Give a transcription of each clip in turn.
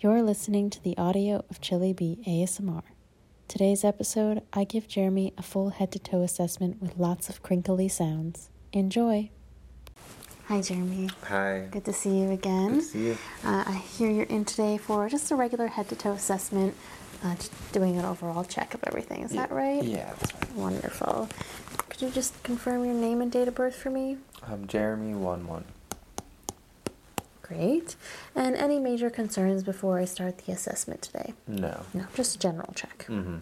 You're listening to the audio of Chili Bee ASMR. Today's episode, I give Jeremy a full head to toe assessment with lots of crinkly sounds. Enjoy! Hi, Jeremy. Hi. Good to see you again. Good to see you. Uh, I hear you're in today for just a regular head to toe assessment, uh, just doing an overall check of everything. Is that right? Yeah, that's right. Wonderful. Could you just confirm your name and date of birth for me? I'm Jeremy one one. Great. And any major concerns before I start the assessment today? No. No, just a general check. Mm-hmm.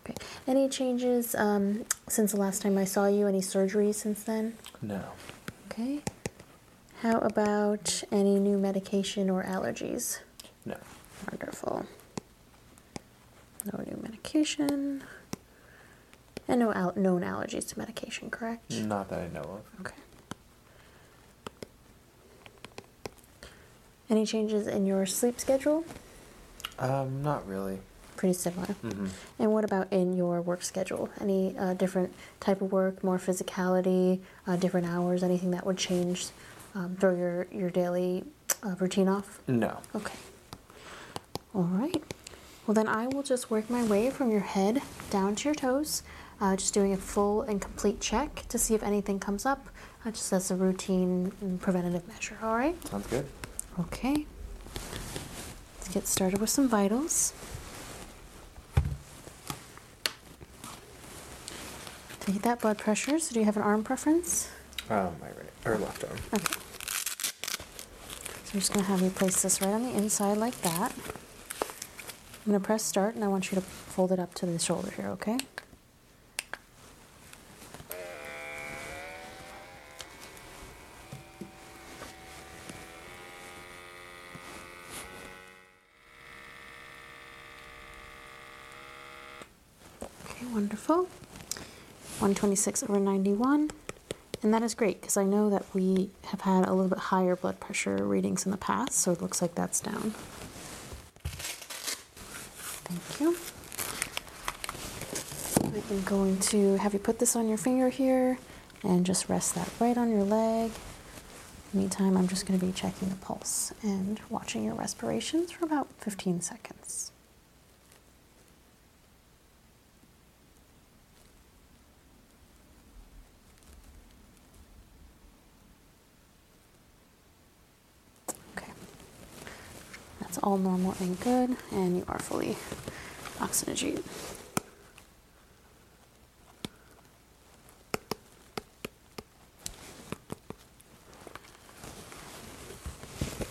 Okay. Any changes um, since the last time I saw you? Any surgery since then? No. Okay. How about any new medication or allergies? No. Wonderful. No new medication. And no al- known allergies to medication, correct? Not that I know of. Okay. Any changes in your sleep schedule? Um, not really. Pretty similar. Mm-hmm. And what about in your work schedule? Any uh, different type of work, more physicality, uh, different hours, anything that would change, um, throw your, your daily uh, routine off? No. Okay. All right. Well, then I will just work my way from your head down to your toes, uh, just doing a full and complete check to see if anything comes up, uh, just as a routine and preventative measure. All right? Sounds good. Okay. Let's get started with some vitals. To take that blood pressure. So, do you have an arm preference? Um, my right or left arm. Okay. So I'm just going to have you place this right on the inside like that. I'm going to press start and I want you to fold it up to the shoulder here, okay? Wonderful. 126 over 91. And that is great because I know that we have had a little bit higher blood pressure readings in the past, so it looks like that's down. Thank you. I'm going to have you put this on your finger here and just rest that right on your leg. Meantime, I'm just going to be checking the pulse and watching your respirations for about 15 seconds. All normal and good, and you are fully oxygenated.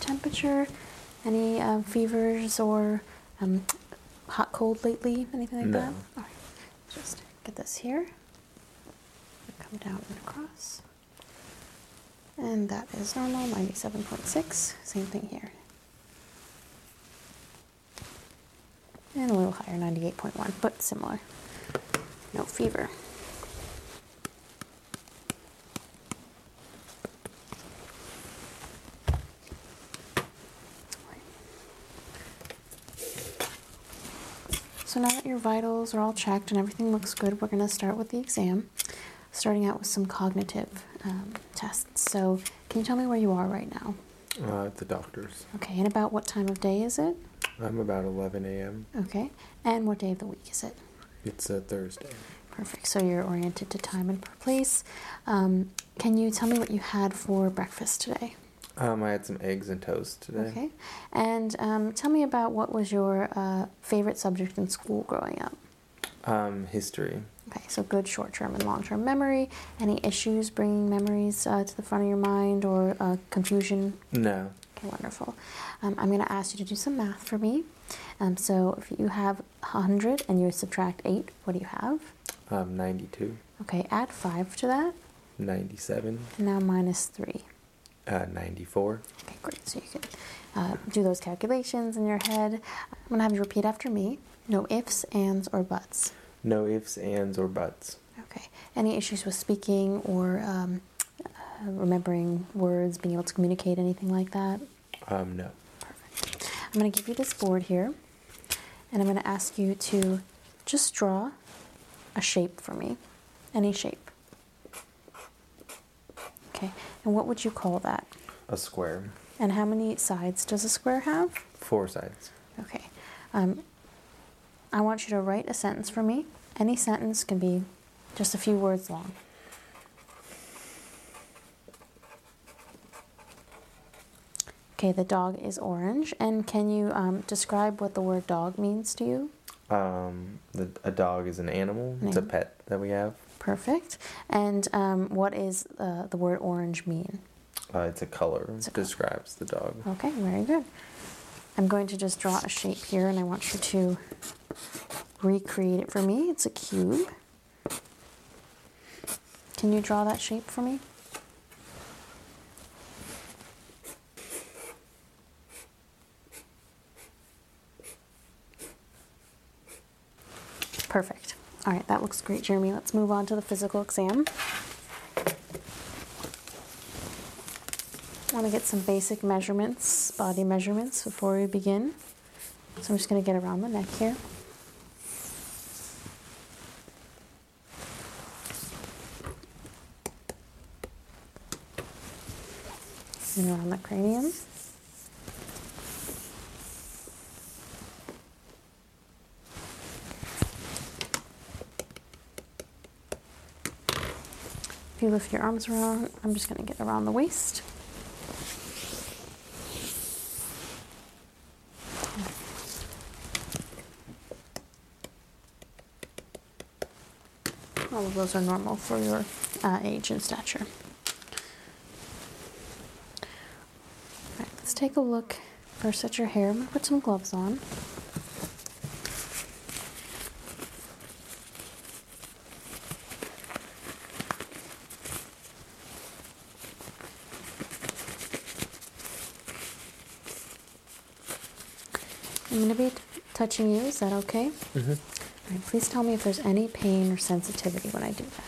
Temperature, any um, fevers or um, hot cold lately, anything like No. that? All right, just get this here. Come down and across. And that is normal, 97.6. Same thing here. And a little higher, 98.1, but similar. No fever. So now that your vitals are all checked and everything looks good, we're going to start with the exam. Starting out with some cognitive um, tests. So, can you tell me where you are right now? Uh, at the doctor's. Okay, and about what time of day is it? I'm about 11 a.m. Okay, and what day of the week is it? It's a Thursday. Perfect. So you're oriented to time and place. Um, can you tell me what you had for breakfast today? Um, I had some eggs and toast today. Okay, and um, tell me about what was your uh, favorite subject in school growing up. Um, history. Okay, so good short term and long term memory. Any issues bringing memories uh, to the front of your mind or uh, confusion? No. Okay, wonderful. Um, I'm going to ask you to do some math for me. Um, so if you have 100 and you subtract 8, what do you have? Um, 92. Okay, add 5 to that. 97. And now minus 3. Uh, 94. Okay, great. So you can uh, do those calculations in your head. I'm going to have you repeat after me. No ifs, ands, or buts. No ifs, ands, or buts. Okay. Any issues with speaking or um, remembering words, being able to communicate, anything like that? Um, no. Perfect. I'm going to give you this board here, and I'm going to ask you to just draw a shape for me, any shape. Okay, and what would you call that? A square. And how many sides does a square have? Four sides. Okay. Um, I want you to write a sentence for me. Any sentence can be just a few words long. Okay, the dog is orange. And can you um, describe what the word dog means to you? Um, the, a dog is an animal. It's a pet that we have. Perfect. And um, what is uh, the word orange mean? Uh, it's a color. It's a color. describes the dog. Okay, very good. I'm going to just draw a shape here and I want you to recreate it for me. It's a cube. Can you draw that shape for me? Perfect. All right, that looks great, Jeremy. Let's move on to the physical exam. I want to get some basic measurements, body measurements, before we begin. So I'm just going to get around the neck here. And around the cranium. You lift your arms around, I'm just going to get around the waist. All of those are normal for your uh, age and stature. All right, let's take a look first at your hair. I'm going to put some gloves on. I'm going to be touching you. Is that okay? Mm-hmm. All right, please tell me if there's any pain or sensitivity when I do that.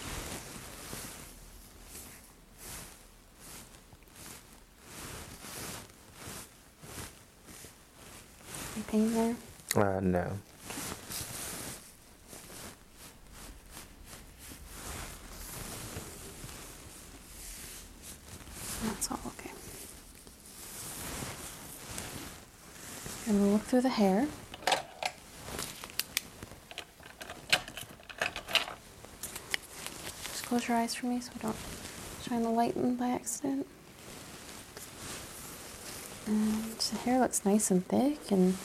Any pain there? Uh, no. That's all okay. And we'll look through the hair. Just close your eyes for me so I don't shine the light in by accident. And the hair looks nice and thick and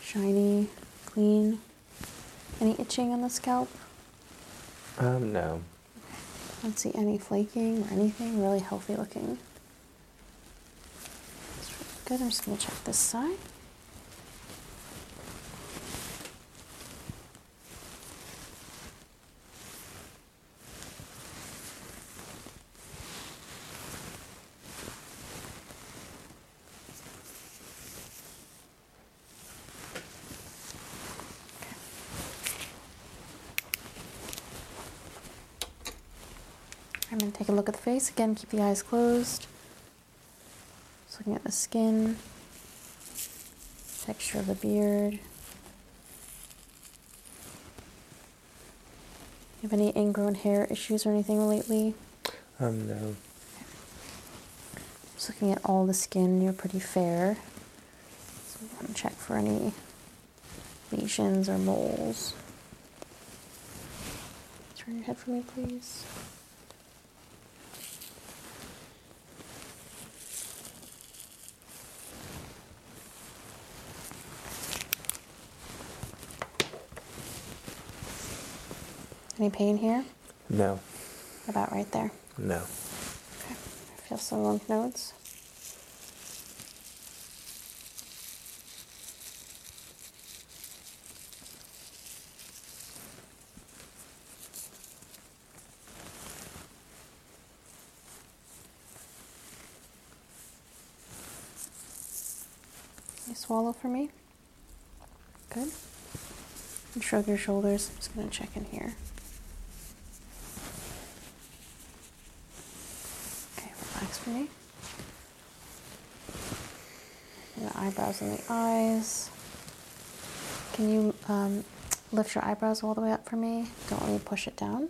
shiny, clean. Any itching on the scalp? Um, no. I don't see any flaking or anything. Really healthy looking. Good. I'm just going to check this side. I'm going to take a look at the face. Again, keep the eyes closed. Looking at the skin, texture of the beard. You have any ingrown hair issues or anything lately? Um, no. Just looking at all the skin, you're pretty fair. So we want to check for any lesions or moles. Turn your head for me, please. Any pain here? No. About right there. No. Okay. I feel some lymph nodes. Can you swallow for me? Good. And shrug your shoulders. I'm just going to check in here. Okay, relax for me. And the eyebrows and the eyes. Can you um, lift your eyebrows all the way up for me? Don't let me push it down.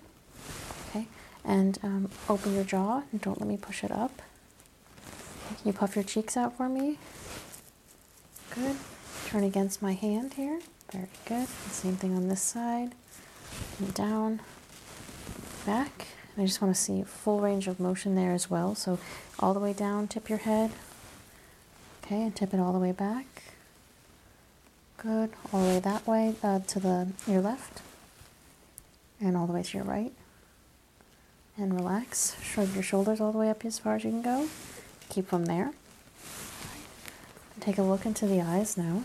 Okay. And um, open your jaw and don't let me push it up. Can you puff your cheeks out for me? Good. Turn against my hand here. Very good. The same thing on this side. And down, back. And I just want to see full range of motion there as well. So all the way down, tip your head. Okay, and tip it all the way back. Good. All the way that way uh, to the your left. And all the way to your right. And relax. Shrug your shoulders all the way up as far as you can go. Keep them there. Take a look into the eyes now.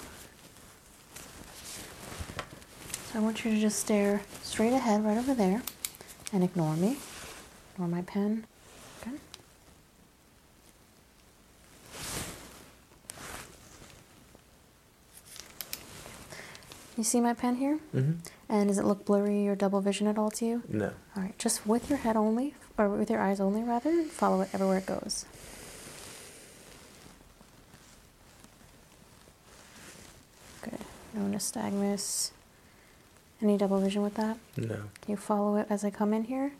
So I want you to just stare straight ahead right over there and ignore me. Ignore my pen. You see my pen here? Mm-hmm. And does it look blurry or double vision at all to you? No. All right, just with your head only, or with your eyes only rather, follow it everywhere it goes. Good. No nystagmus. Any double vision with that? No. Can you follow it as I come in here?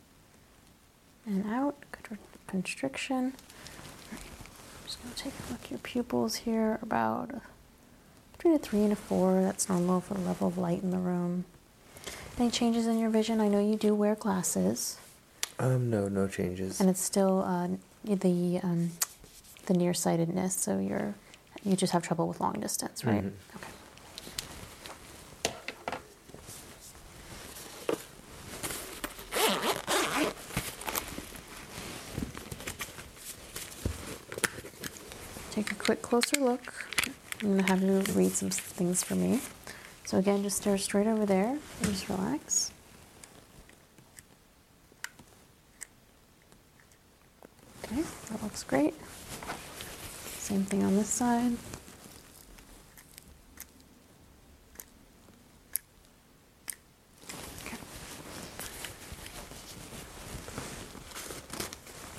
And out. Good constriction. All right. I'm just going to take a look at your pupils here. About between a three and a four. That's normal for the level of light in the room. Any changes in your vision? I know you do wear glasses, Um, no, no changes. and it's still uh, the um, the nearsightedness. So you're you just have trouble with long distance, right? Mhm. Okay. Take a quick closer look. I'm gonna have you read some things for me. So again, just stare straight over there and just relax. Okay, that looks great. Same thing on this side. Okay.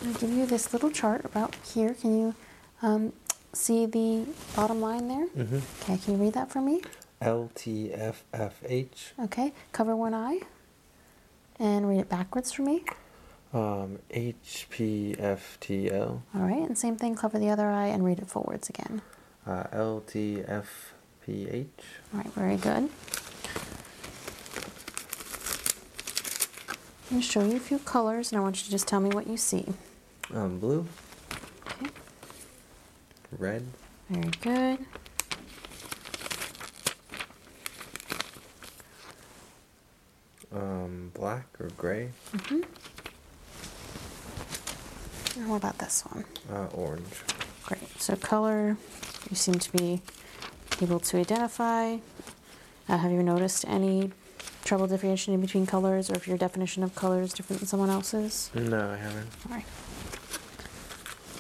Gonna give you this little chart about here. Can you um, see the bottom line there? Mm-hmm. Okay, can you read that for me? LTFFH. Okay, cover one eye and read it backwards for me. Um, HPFTL. All right, and same thing, cover the other eye and read it forwards again. Uh, LTFPH. All right, very good. I'm going to show you a few colors and I want you to just tell me what you see. Um, blue. Red. very good. Um, black or gray. Mm-hmm. And what about this one? Uh, orange. Great. So color, you seem to be able to identify. Uh, have you noticed any trouble differentiating between colors, or if your definition of color is different than someone else's? No, I haven't. All right.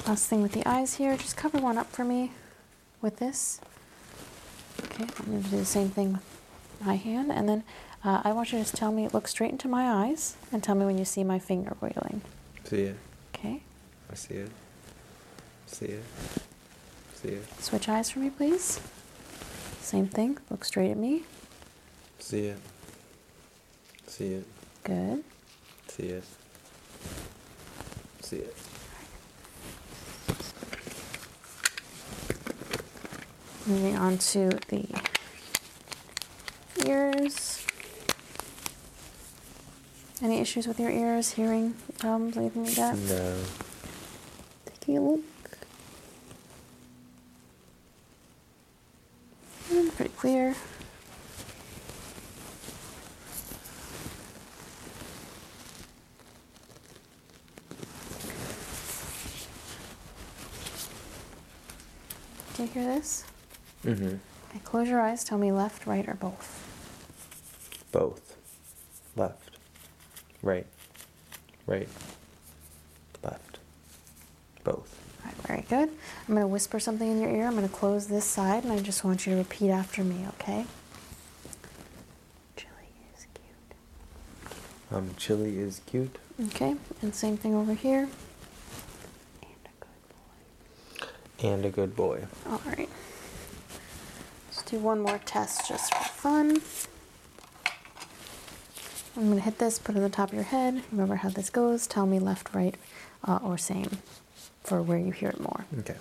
Last thing with the eyes here, just cover one up for me with this. Okay, I'm going to do the same thing with my hand, and then uh, I want you to just tell me, look straight into my eyes, and tell me when you see my finger wiggling. See it. Okay. I see it. See it. See it. Switch eyes for me, please. Same thing. Look straight at me. See it. See it. Good. See it. See it. Moving on to the ears. Any issues with your ears, hearing problems, anything like that? No. Taking a look. Mm, pretty clear. Do you hear this? Mm-hmm. Close your eyes. Tell me left, right, or both. Both. Left. Right. Right. Left. Both. All right, very good. I'm going to whisper something in your ear. I'm going to close this side, and I just want you to repeat after me, okay? Chili is cute. Um, chili is cute. Okay, and same thing over here. And a good boy. And a good boy. All right. Do one more test just for fun. I'm going to hit this, put it on the top of your head. Remember how this goes. Tell me left, right, uh, or same for where you hear it more. Okay.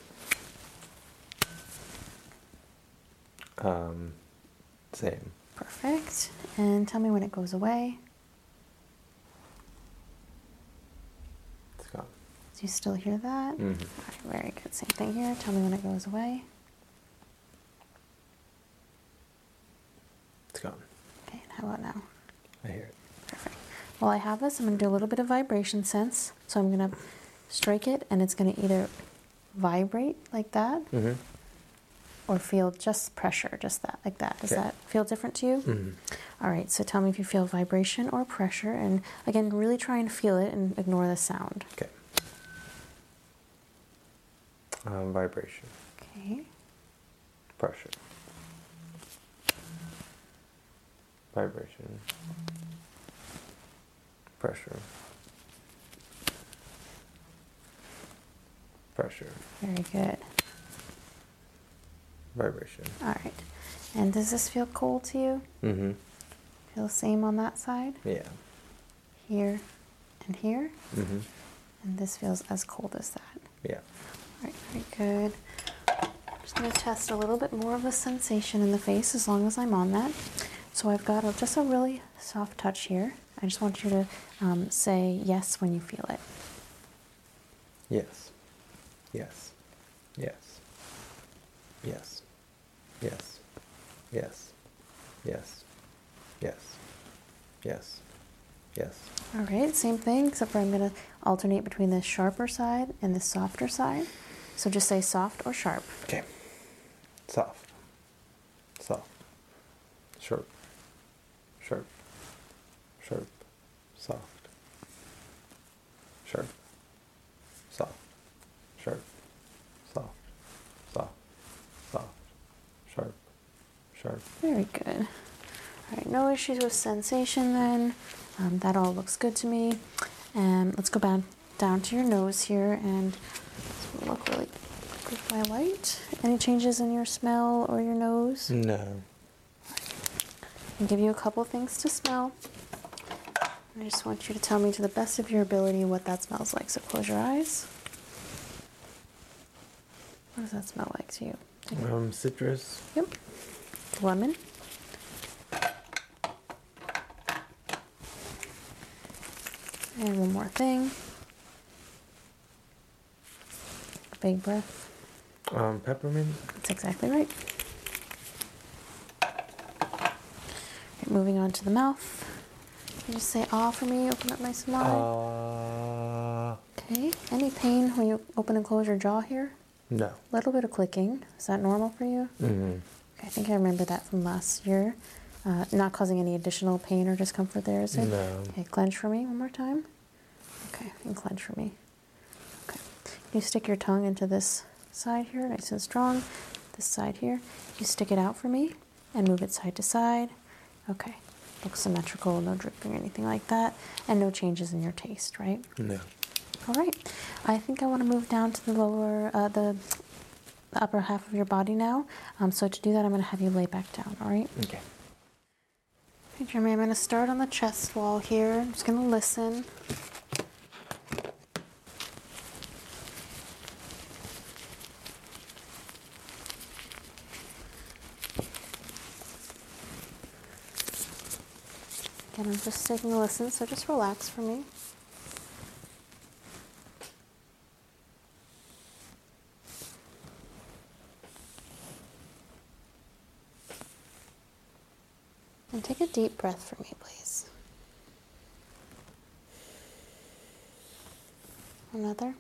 Um, same. Perfect. And tell me when it goes away. It's gone. Do you still hear that? Mhm. All right, very good. Same thing here. Tell me when it goes away. It's gone. Okay, and how about now? I hear it. Perfect. While I have this, I'm going to do a little bit of vibration sense. So I'm going to strike it, and it's going to either vibrate like that Mm-hmm. or feel just pressure, just that, like that. Does Okay. that feel different to you? Mm-hmm. All right, so tell me if you feel vibration or pressure. And again, really try and feel it and ignore the sound. Okay. Um, vibration. Okay. Pressure. Vibration. Pressure. Pressure. Very good. Vibration. All right. And does this feel cold to you? Mm-hmm. Feel the same on that side? Yeah. Here and here? Mm-hmm. And this feels as cold as that. Yeah. All right, very good. I'm Just going to test a little bit more of a sensation in the face as long as I'm on that. So I've got a, just a really soft touch here. I just want you to um, say yes when you feel it. Yes. Yes. Yes. Yes. Yes. Yes. Yes. Yes. Yes. Yes. All right, same thing, except for I'm going to alternate between the sharper side and the softer side. So just say soft or sharp. Okay. Soft. Soft. Sharp. Sharp. Sharp. Soft. Sharp. Soft. Sharp. Soft. Soft. Soft. Sharp. Sharp. Very good. All right, no issues with sensation then. Um, that all looks good to me. And let's go back down to your nose here and look really quick with my light. Any changes in your smell or your nose? No. I'll give you a couple things to smell. I just want you to tell me to the best of your ability what that smells like. So close your eyes. What does that smell like to you? Um, citrus. Yep. Lemon. And one more thing. Big breath. Um, peppermint. That's exactly right. Right, moving on to the mouth. You just say ah for me, open up my smile. Uh, okay. Any pain when you open and close your jaw here? no. A little bit of clicking. Is that normal for you? Mm-hmm. I think I remember that from last year. Uh, not causing any additional pain or discomfort there, is it? No. Okay, clench for me one more time. Okay, and clench for me. Okay. You stick your tongue into this side here, nice and strong. This side here. You stick it out for me and move it side to side. Okay. Looks symmetrical, no dripping or anything like that. And no changes in your taste, right? No. All right. I think I want to move down to the lower, uh, the, the upper half of your body now. Um, so to do that, I'm going to have you lay back down. All right. Okay. Okay, Jeremy, I'm going to start on the chest wall here. I'm just going to listen. I'm just taking a listen, so just relax for me. And take a deep breath for me, please. Another.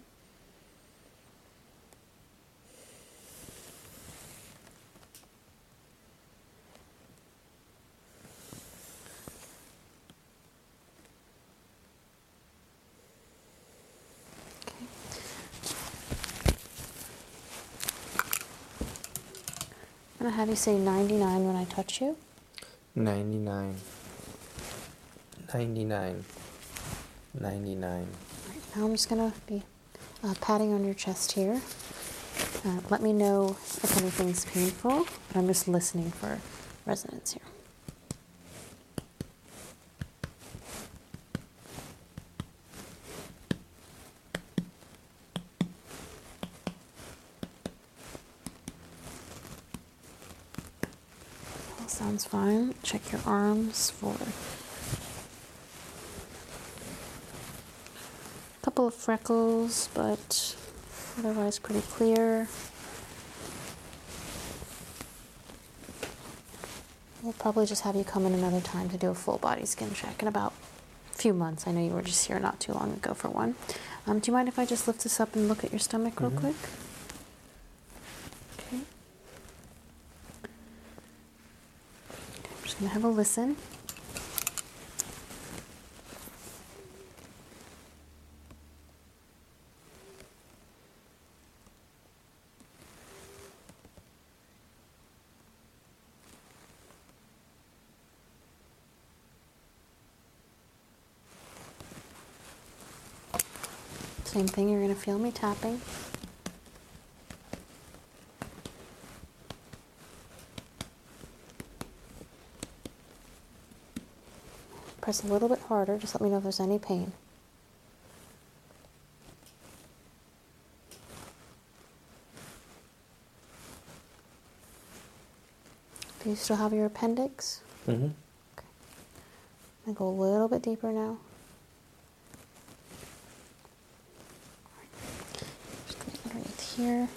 I'm going to have you say 99 when I touch you. 99. 99. 99. Right, now I'm just going to be uh, patting on your chest here. Uh, let me know if anything's painful, but I'm just listening for resonance here. sounds fine. Check for a couple of freckles, but otherwise pretty clear. We'll probably just have you come in another time to do a full body skin check in about a few months. I know you were just here not too long ago for one. Um, do you mind if I just lift this up and look at your stomach real Mhm. quick? Okay. I'm just gonna have a listen. Same thing, you're gonna feel me tapping. Press a little bit harder, just let me know if there's any pain. Do you still have your appendix? Mm-hmm. Okay. Gonna go a little bit deeper now. Just going underneath here.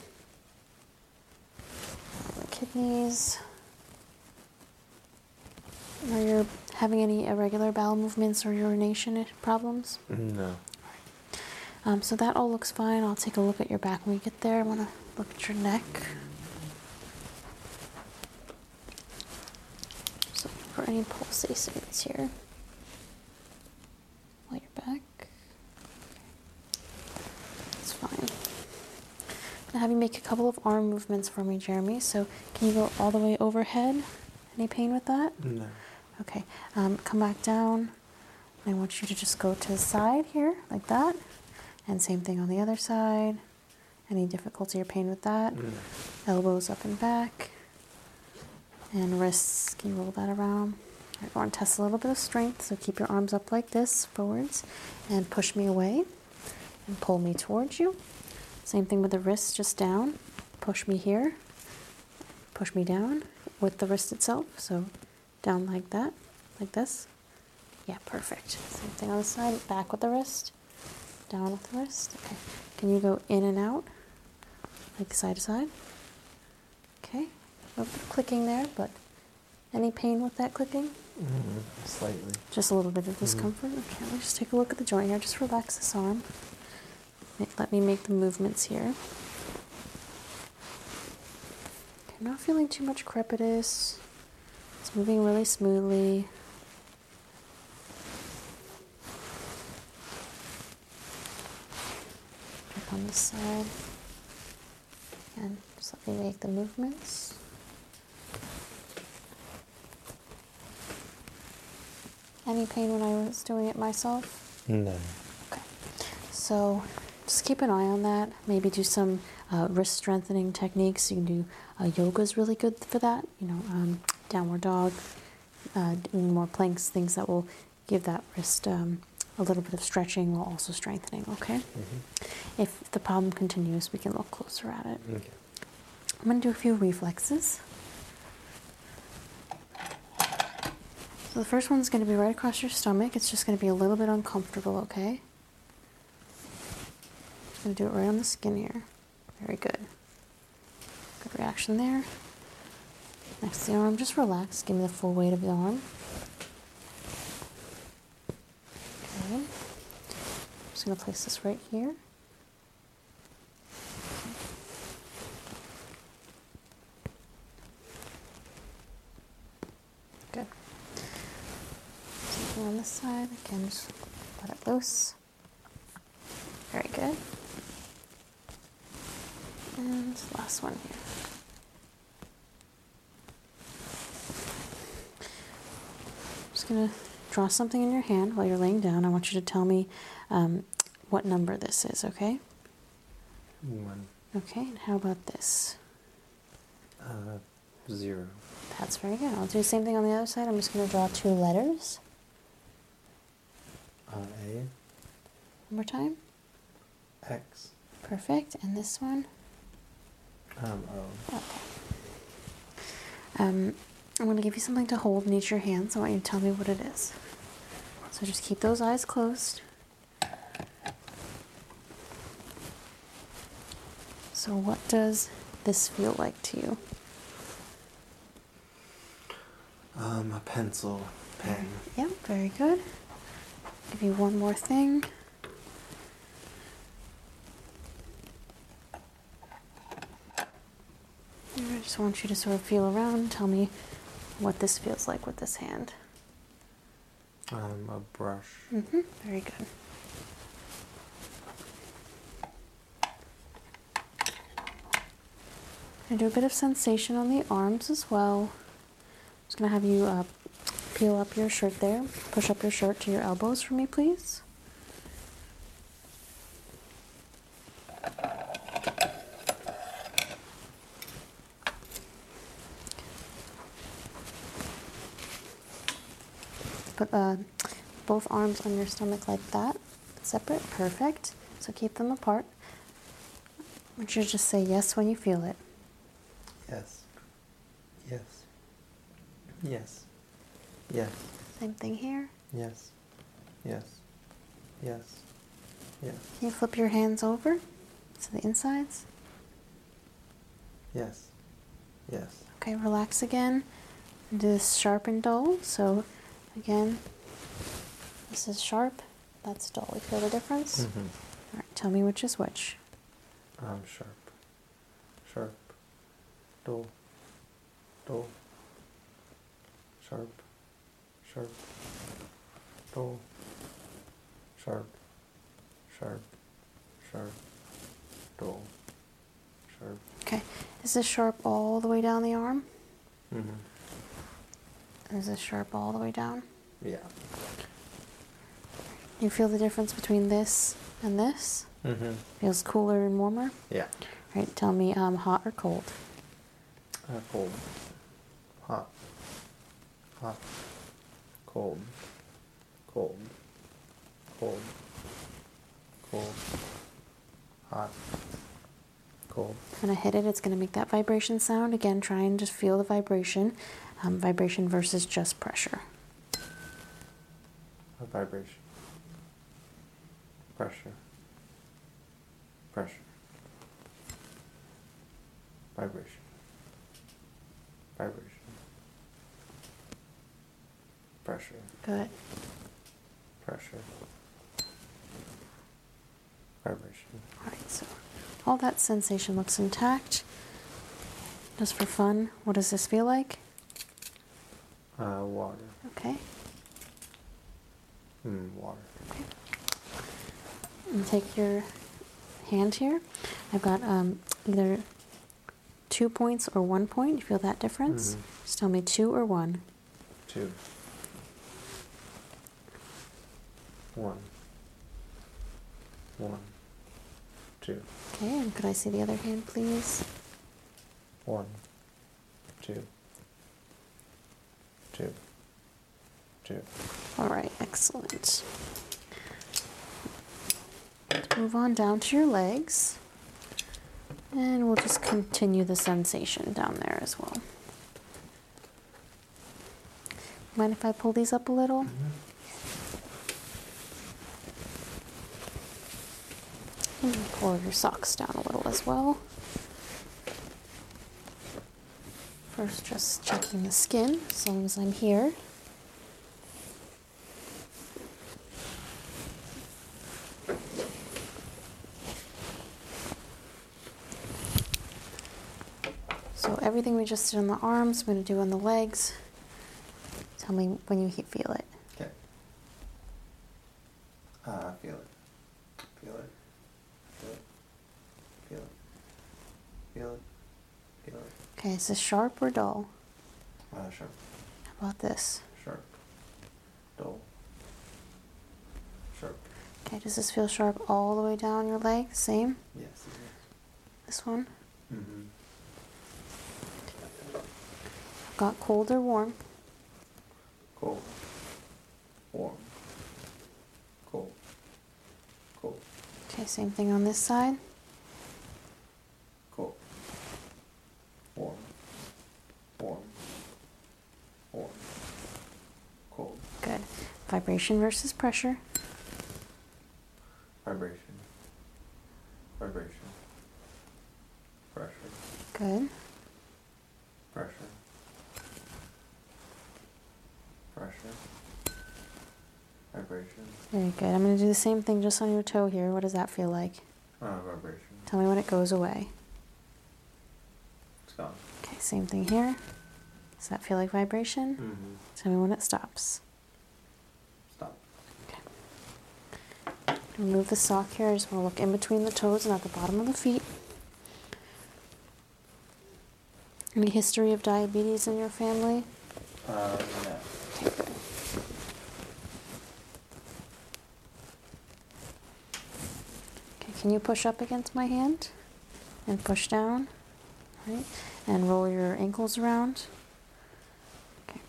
The kidneys. Are you having any irregular bowel movements or urination problems? No. Um, so that all looks fine. I'll take a look at your back when we get there. I want to look at your neck. So for any pulsations here. While you're back. That's fine. Now have you make a couple of arm movements for me, Jeremy. So can you go all the way overhead? Any pain with that? No. Okay, um, come back down. I want you to just go to the side here, like that. And same thing on the other side. Any difficulty or pain with that? No. Elbows up and back. And wrists, can you roll that around? I want to test a little bit of strength, so keep your arms up like this, forwards, and push me away. And pull me towards you. Same thing with the wrists, just down. Push me here. Push me down with the wrist itself. So down like that, like this. Yeah, perfect. Same thing on the side, back with the wrist, down with the wrist. Okay. Can you go in and out, like side to side? Okay. A little bit of clicking there, but any pain with that clicking? Mm, slightly. Just a little bit of discomfort. Okay, let's just take a look at the joint here. Just relax this arm. Let me make the movements here. Okay, I'm not feeling too much crepitus. It's moving really smoothly. Check on this side. And just let me make the movements. Any pain when I was doing it myself? No. Okay. So just keep an eye on that. Maybe do some uh, wrist strengthening techniques. You can do uh, yoga is really good for that. You know, um, downward dog, uh, doing more planks, things that will give that wrist um, a little bit of stretching while also strengthening. Okay. Mm-hmm. If the problem continues, we can look closer at it. Okay. I'm going to do a few reflexes. So the first one's going to be right across your stomach. It's just going to be a little bit uncomfortable, okay? I'm going to do it right on the skin here. Very good. Good reaction there. Next to arm, just relax. Give me the full weight of the arm. Okay. I'm just going to place this right here. Good. Something on this side. Again, just let it loose. Very good. And last one here. Just going to draw something in your hand while you're laying down. I want you to tell me um, what number this is, okay? One. Okay, and how about this? Uh, zero. That's very good. I'll do the same thing on the other side. I'm just going to draw two letters. Uh, A. One more time. X. Perfect. And this one? Um, O. Okay. Um, I'm going to give you something to hold in each of your hands. I want you to tell me what it is. So just keep those eyes closed. So, what does this feel like to you? Um, a pencil, pen. Yep, very good. Give you one more thing. I just want you to sort of feel around tell me what this feels like with this hand. Um, a brush. Mm-hmm. Very good. I do a bit of sensation on the arms as well. Just gonna have you uh, peel up your shirt there. Push up your shirt to your elbows for me, please. Put uh, both arms on your stomach like that, separate, perfect. So keep them apart. I want you to just say yes when you feel it. Yes. Yes. Yes. Yes. Same thing here. Yes. Yes. Yes. Yes. Can you flip your hands over to the insides? Yes. Yes. Okay, relax again. Do this sharp and dull. So, again, this is sharp, that's dull. You feel the difference? Mm-hmm. All right, tell me which is which. Um, sharp. Sharp. Dull. Dull. Sharp. Sharp. Dull. Sharp. Sharp. Sharp. Dull. Sharp. Okay, This is this sharp all the way down the arm? Mm-hmm. Is this sharp all the way down? Yeah. You feel the difference between this and this? Mm-hmm. Feels cooler and warmer? Yeah. All right, tell me um, hot or cold? Uh, cold. Hot. Hot. Cold. Cold. Cold. Cold. Hot. Cold. When I hit it, it's going to make that vibration sound. Again, try and just feel the vibration. Um, vibration versus just pressure. A vibration. Pressure. Pressure. Vibration. Vibration. Pressure. Good. Pressure. Vibration. All right, so all that sensation looks intact. Just for fun, what does this feel like? Uh, water. Okay. Mm, water. Okay. And take your hand here. I've got um, either two points or one point. You feel that difference? Mhm. Just tell me two or one. Two. One. One. Two. Okay, and could I see the other hand, please? One. Two. Two. Two. All right, excellent. Let's move on down to your legs. And we'll just continue the sensation down there as well. Mind if I pull these up a little? Mm-hmm. And pull your socks down a little as well. First, just checking the skin as long as I'm here. So everything we just did on the arms, I'm going to do on the legs. Tell me when you feel it. Okay. Uh, feel it. Feel it. Feel it. Feel it. Feel it. Okay, is this sharp or dull? Uh, sharp. How about this? Sharp. Dull. Sharp. Okay, does this feel sharp all the way down your leg? Same? Yes, it This one? Mm-hmm. Got cold or warm? Cold. Warm. Cold. Cold. Okay, same thing on this side. Cold. Warm. Warm. Vibration versus pressure. Vibration. Vibration. Pressure. Good. Pressure. Pressure. Vibration. Very good. I'm going to do the same thing just on your toe here. What does that feel like? Uh, vibration. Tell me when it goes away. It's gone. Okay, same thing here. Does that feel like vibration? Mm-hmm. Tell me when it stops. Stop. Okay. Remove the sock here. I just want to look in between the toes and at the bottom of the feet. Any history of diabetes in your family? Uh, no. Okay. Okay, can you push up against my hand and push down? Right? And roll your ankles around. Okay.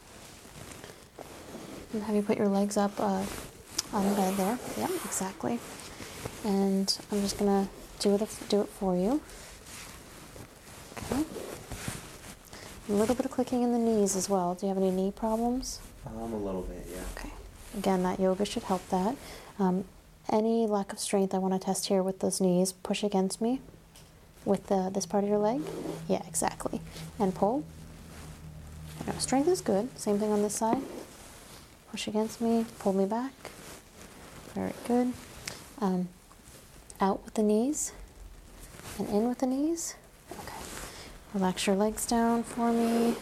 And have you put your legs up uh, on the bed there? Yep, exactly. And I'm just gonna do it do it for you. Okay. A little bit of clicking in the knees as well. Do you have any knee problems? Um, a little bit, yeah. Okay. Again, that yoga should help that. Um, any lack of strength, I want to test here with those knees. Push against me with the, this part of your leg. Yeah, exactly. And pull. Strength is good. Same thing on this side. Push against me, pull me back. Very good. Um, out with the knees and in with the knees. Okay. Relax your legs down for me.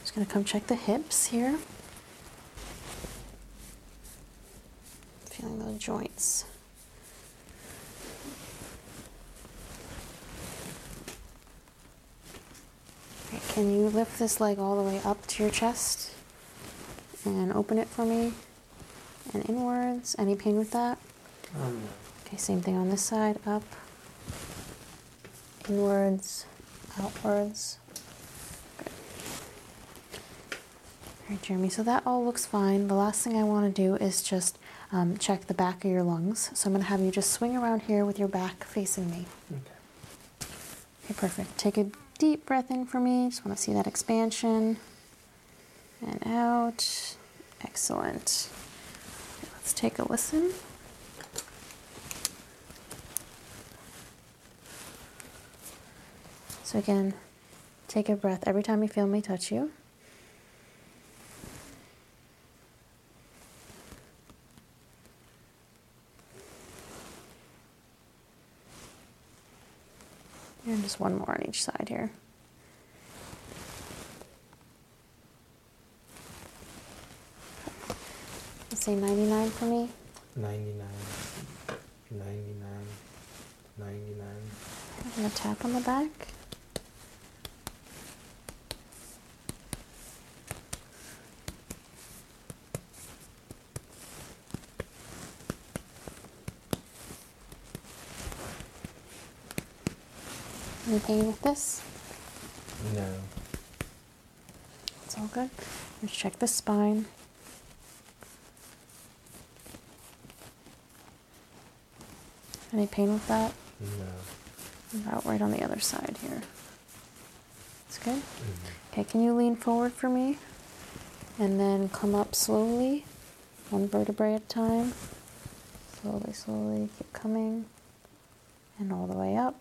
Just gonna come check the hips here. Feeling those joints. Okay, can you lift this leg all the way up to your chest and open it for me and inwards? Any pain with that? Um, Okay, same thing on this side, up, inwards, outwards. Good. All right, Jeremy, so that all looks fine. The last thing I want to do is just um, check the back of your lungs. So I'm going to have you just swing around here with your back facing me. okay. Okay, perfect. Take a deep breath in for me. Just want to see that expansion. And out. Excellent. Let's take a listen. So again, take a breath every time you feel me touch you. And just one more on each side here. Let's say 99 for me. 99, 99, 99. I'm going to tap on the back. Any pain with this? No. It's all good. Let's check the spine. Any pain with that? No. About right on the other side here. It's good. Mhm. Okay, can you lean forward for me? And then come up slowly, one vertebrae at a time. Slowly, slowly, keep coming. And all the way up.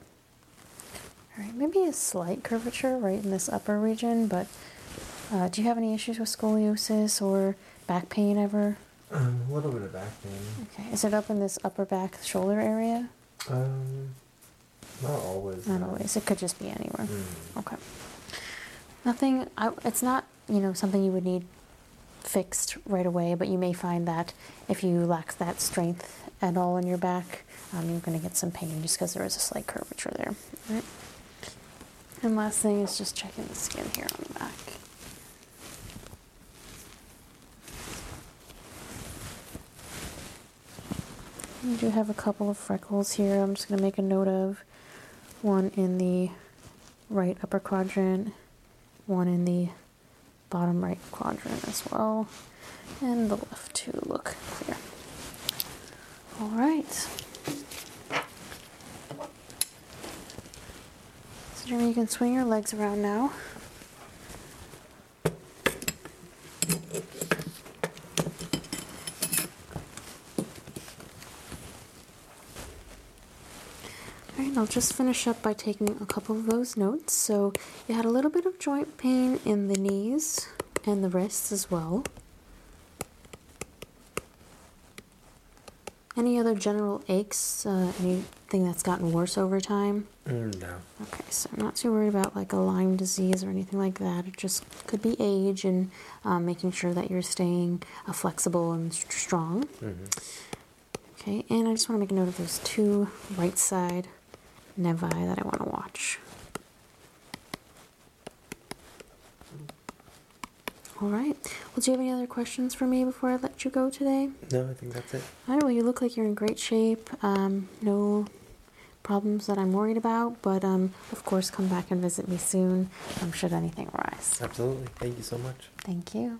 All right, maybe a slight curvature right in this upper region, but uh, do you have any issues with scoliosis or back pain ever? Um, a little bit of back pain. Okay, is it up in this upper back shoulder area? Um, not always. Not no. always. It could just be anywhere. Mm. Okay. Nothing. I, it's not you know something you would need fixed right away, but you may find that if you lack that strength at all in your back, um, you're going to get some pain just because there is a slight curvature there. And last thing is just checking the skin here on the back. You do have a couple of freckles here. I'm just going to make a note of one in the right upper quadrant, one in the bottom right quadrant as well, and the left two look clear. All right. So you can swing your legs around now. All right, I'll just finish up by taking a couple of those notes. So you had a little bit of joint pain in the knees and the wrists as well. Any other general aches? Uh, anything that's gotten worse over time? Mm, no. Okay, so I'm not too worried about like a Lyme disease or anything like that. It just could be age and um, making sure that you're staying uh, flexible and s- strong. hmm Okay, and I just want to make a note of those two right side nevi that I want to watch. All right. Well, do you have any other questions for me before I let you go today? No, I think that's it. All right. Well, you look like you're in great shape. Um, no problems that I'm worried about, but um, of course, come back and visit me soon um, should anything arise. Absolutely. Thank you so much. Thank you.